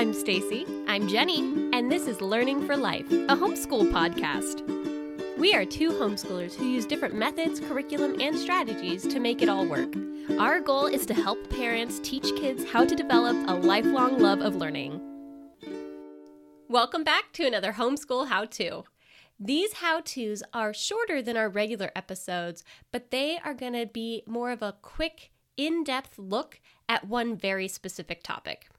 I'm Stacy. I'm Jenny. And this is Learning for Life, a homeschool podcast. We are two homeschoolers who use different methods, curriculum, and strategies to make it all work. Our goal is to help parents teach kids how to develop a lifelong love of learning. Welcome back to another homeschool how to. These how to's are shorter than our regular episodes, but they are going to be more of a quick, in depth look at one very specific topic.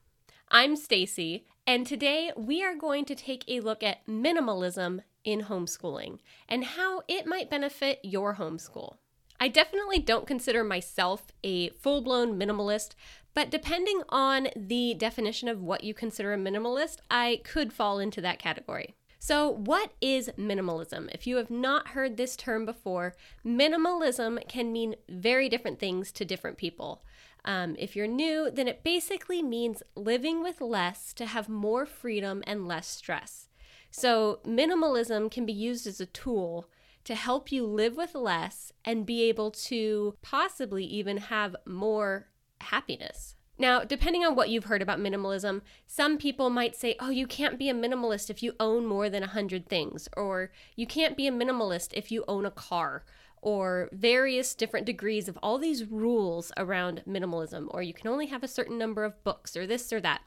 I'm Stacy, and today we are going to take a look at minimalism in homeschooling and how it might benefit your homeschool. I definitely don't consider myself a full blown minimalist, but depending on the definition of what you consider a minimalist, I could fall into that category. So, what is minimalism? If you have not heard this term before, minimalism can mean very different things to different people. Um, if you're new, then it basically means living with less to have more freedom and less stress. So, minimalism can be used as a tool to help you live with less and be able to possibly even have more happiness. Now, depending on what you've heard about minimalism, some people might say, oh, you can't be a minimalist if you own more than 100 things, or you can't be a minimalist if you own a car, or various different degrees of all these rules around minimalism, or you can only have a certain number of books, or this or that.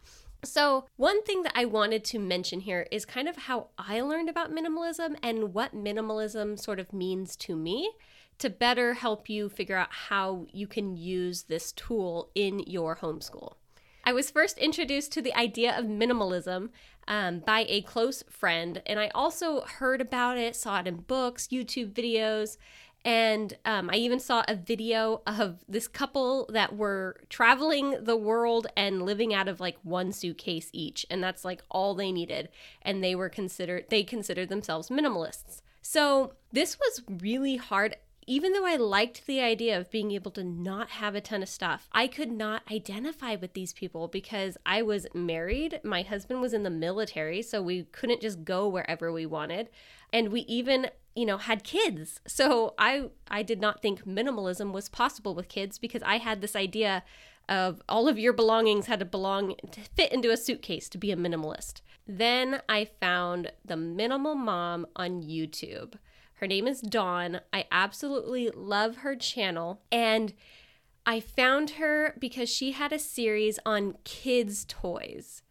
So, one thing that I wanted to mention here is kind of how I learned about minimalism and what minimalism sort of means to me to better help you figure out how you can use this tool in your homeschool. I was first introduced to the idea of minimalism um, by a close friend, and I also heard about it, saw it in books, YouTube videos, and um, I even saw a video of this couple that were traveling the world and living out of like one suitcase each. And that's like all they needed. And they were considered, they considered themselves minimalists. So this was really hard even though I liked the idea of being able to not have a ton of stuff, I could not identify with these people because I was married. My husband was in the military, so we couldn't just go wherever we wanted. And we even, you know, had kids. So I I did not think minimalism was possible with kids because I had this idea of all of your belongings had to belong to fit into a suitcase to be a minimalist. Then I found the minimal mom on YouTube. Her name is Dawn. I absolutely love her channel. And I found her because she had a series on kids' toys.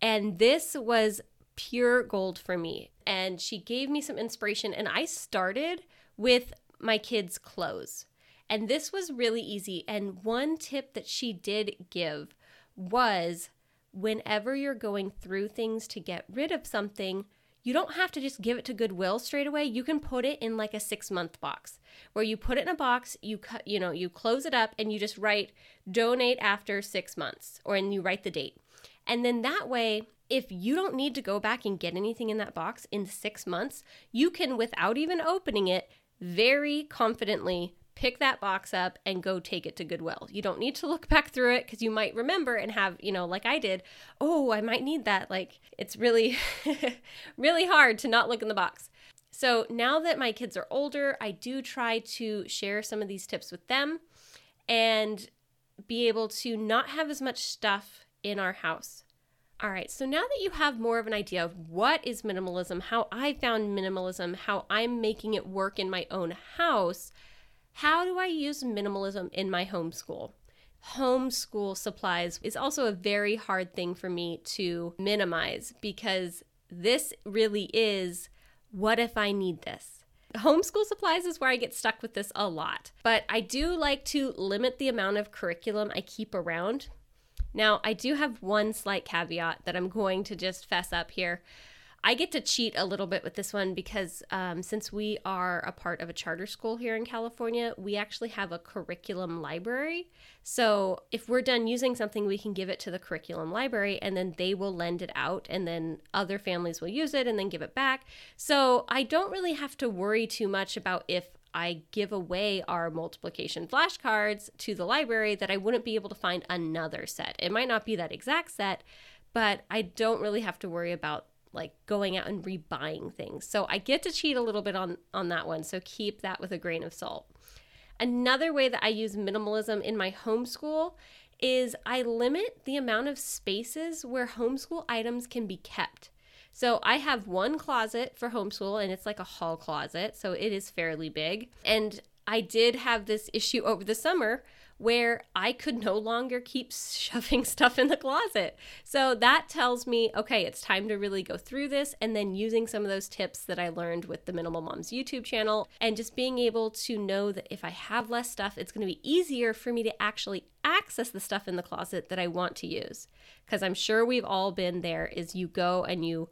And this was pure gold for me. And she gave me some inspiration. And I started with my kids' clothes. And this was really easy. And one tip that she did give was whenever you're going through things to get rid of something, you don't have to just give it to Goodwill straight away. You can put it in like a 6 month box where you put it in a box, you cut, you know, you close it up and you just write donate after 6 months or and you write the date. And then that way if you don't need to go back and get anything in that box in 6 months, you can without even opening it very confidently pick that box up and go take it to Goodwill. You don't need to look back through it because you might remember and have, you know, like I did, oh, I might need that. Like it's really, really hard to not look in the box. So now that my kids are older, I do try to share some of these tips with them and be able to not have as much stuff in our house. All right, so now that you have more of an idea of what is minimalism, how I found minimalism, how I'm making it work in my own house, how do I use minimalism in my homeschool? Homeschool supplies is also a very hard thing for me to minimize because this really is what if I need this? Homeschool supplies is where I get stuck with this a lot, but I do like to limit the amount of curriculum I keep around. Now, I do have one slight caveat that I'm going to just fess up here. I get to cheat a little bit with this one because um, since we are a part of a charter school here in California, we actually have a curriculum library. So if we're done using something, we can give it to the curriculum library and then they will lend it out and then other families will use it and then give it back. So I don't really have to worry too much about if I give away our multiplication flashcards to the library that I wouldn't be able to find another set. It might not be that exact set, but I don't really have to worry about like going out and rebuying things. So I get to cheat a little bit on on that one. So keep that with a grain of salt. Another way that I use minimalism in my homeschool is I limit the amount of spaces where homeschool items can be kept. So I have one closet for homeschool and it's like a hall closet, so it is fairly big. And I did have this issue over the summer where I could no longer keep shoving stuff in the closet. So that tells me, okay, it's time to really go through this and then using some of those tips that I learned with the Minimal Moms YouTube channel and just being able to know that if I have less stuff, it's going to be easier for me to actually access the stuff in the closet that I want to use. Because I'm sure we've all been there is you go and you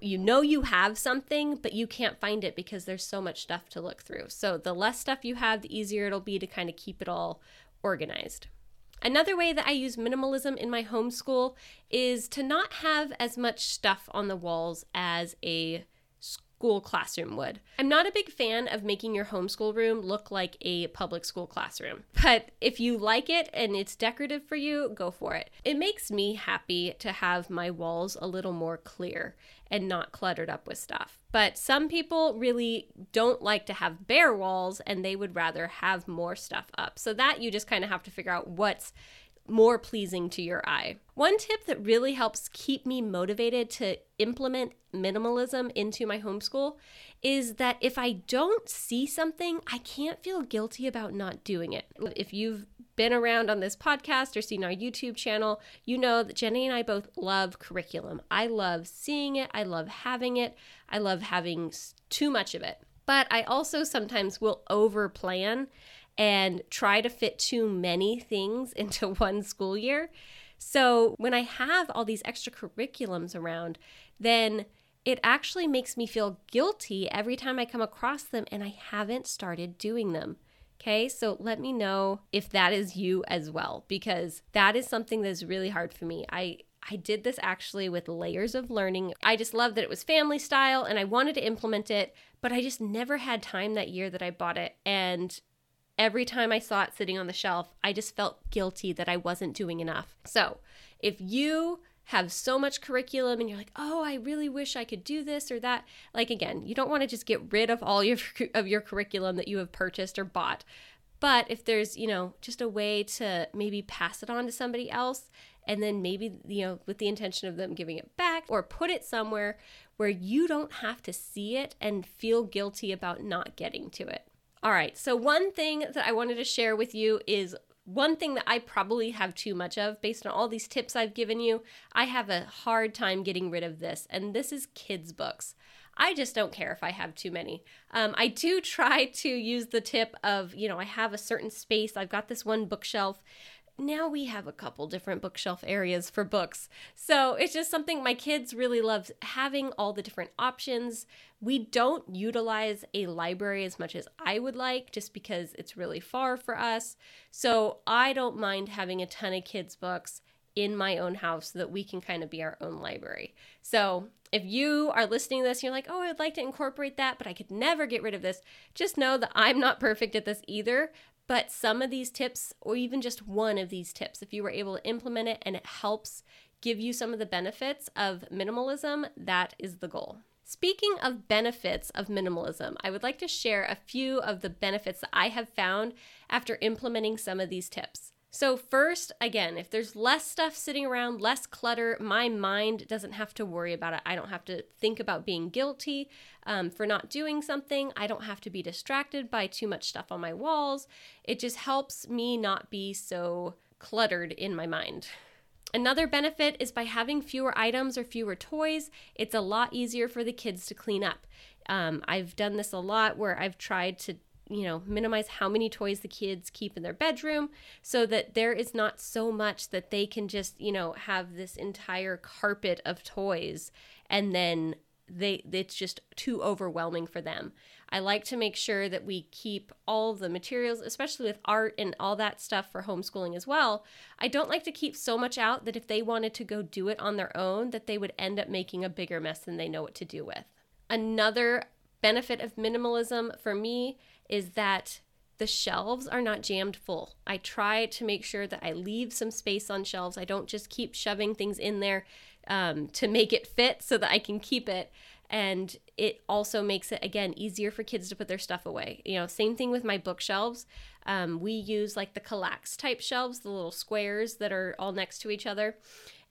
you know you have something, but you can't find it because there's so much stuff to look through. So the less stuff you have, the easier it'll be to kind of keep it all organized. Another way that I use minimalism in my homeschool is to not have as much stuff on the walls as a school classroom would. I'm not a big fan of making your homeschool room look like a public school classroom, but if you like it and it's decorative for you, go for it. It makes me happy to have my walls a little more clear and not cluttered up with stuff. But some people really don't like to have bare walls and they would rather have more stuff up. So that you just kind of have to figure out what's more pleasing to your eye. One tip that really helps keep me motivated to implement minimalism into my homeschool is that if I don't see something, I can't feel guilty about not doing it. If you've been around on this podcast or seen our YouTube channel, you know that Jenny and I both love curriculum. I love seeing it, I love having it, I love having too much of it. But I also sometimes will over plan and try to fit too many things into one school year. So when I have all these extra curriculums around, then it actually makes me feel guilty every time I come across them and I haven't started doing them. Okay, so let me know if that is you as well, because that is something that's really hard for me. I I did this actually with layers of learning. I just loved that it was family style and I wanted to implement it, but I just never had time that year that I bought it. And every time I saw it sitting on the shelf, I just felt guilty that I wasn't doing enough. So, if you have so much curriculum and you're like, "Oh, I really wish I could do this or that." Like again, you don't want to just get rid of all your of your curriculum that you have purchased or bought. But if there's, you know, just a way to maybe pass it on to somebody else and then maybe, you know, with the intention of them giving it back or put it somewhere where you don't have to see it and feel guilty about not getting to it. All right, so one thing that I wanted to share with you is one thing that I probably have too much of based on all these tips I've given you. I have a hard time getting rid of this, and this is kids' books. I just don't care if I have too many. Um, I do try to use the tip of, you know, I have a certain space. I've got this one bookshelf now we have a couple different bookshelf areas for books. So it's just something my kids really love having all the different options. We don't utilize a library as much as I would like just because it's really far for us. So I don't mind having a ton of kids' books in my own house so that we can kind of be our own library. So if you are listening to this, you're like, oh, I'd like to incorporate that, but I could never get rid of this, just know that I'm not perfect at this either. But some of these tips, or even just one of these tips, if you were able to implement it and it helps give you some of the benefits of minimalism, that is the goal. Speaking of benefits of minimalism, I would like to share a few of the benefits that I have found after implementing some of these tips. So, first, again, if there's less stuff sitting around, less clutter, my mind doesn't have to worry about it. I don't have to think about being guilty um, for not doing something. I don't have to be distracted by too much stuff on my walls. It just helps me not be so cluttered in my mind. Another benefit is by having fewer items or fewer toys, it's a lot easier for the kids to clean up. Um, I've done this a lot where I've tried to you know, minimize how many toys the kids keep in their bedroom so that there is not so much that they can just, you know, have this entire carpet of toys and then they it's just too overwhelming for them. I like to make sure that we keep all the materials, especially with art and all that stuff for homeschooling as well. I don't like to keep so much out that if they wanted to go do it on their own that they would end up making a bigger mess than they know what to do with. Another benefit of minimalism for me is that the shelves are not jammed full. I try to make sure that I leave some space on shelves. I don't just keep shoving things in there um, to make it fit so that I can keep it. and it also makes it again easier for kids to put their stuff away you know same thing with my bookshelves um, we use like the Kallax type shelves the little squares that are all next to each other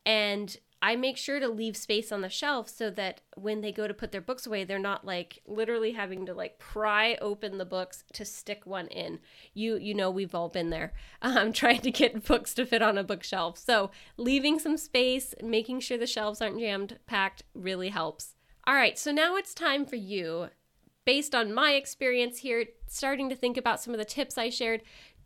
and I make sure to leave space on the shelf so that when they go to put their books away, they're not like literally having to like pry open the books to stick one in. You you know we've all been there, um, trying to get books to fit on a bookshelf. So leaving some space, making sure the shelves aren't jammed packed, really helps. All right, so now it's time for you, based on my experience here, starting to think about some of the tips I shared.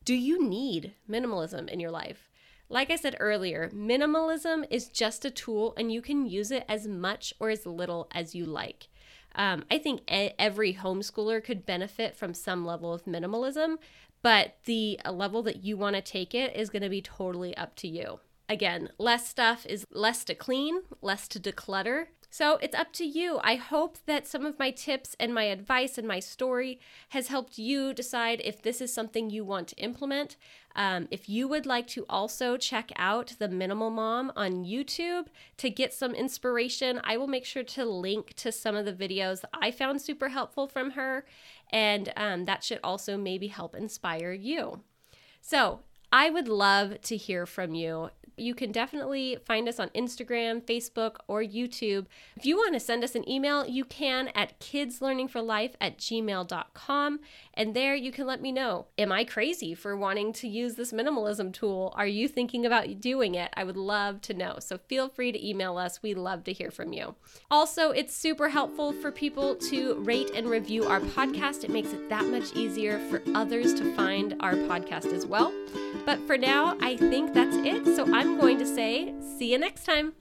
Do you need minimalism in your life? Like I said earlier, minimalism is just a tool and you can use it as much or as little as you like. Um, I think every homeschooler could benefit from some level of minimalism, but the level that you want to take it is going to be totally up to you. Again, less stuff is less to clean, less to declutter, so it's up to you. I hope that some of my tips and my advice and my story has helped you decide if this is something you want to implement. Um, if you would like to also check out the Minimal Mom on YouTube to get some inspiration, I will make sure to link to some of the videos that I found super helpful from her, and um, that should also maybe help inspire you. So, I would love to hear from you you can definitely find us on Instagram, Facebook, or YouTube. If you want to send us an email, you can at kidslearningforlife at gmail.com. And there you can let me know Am I crazy for wanting to use this minimalism tool? Are you thinking about doing it? I would love to know. So feel free to email us. We love to hear from you. Also, it's super helpful for people to rate and review our podcast. It makes it that much easier for others to find our podcast as well. But for now, I think that's it. So I'm going to say, see you next time.